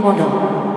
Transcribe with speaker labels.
Speaker 1: model.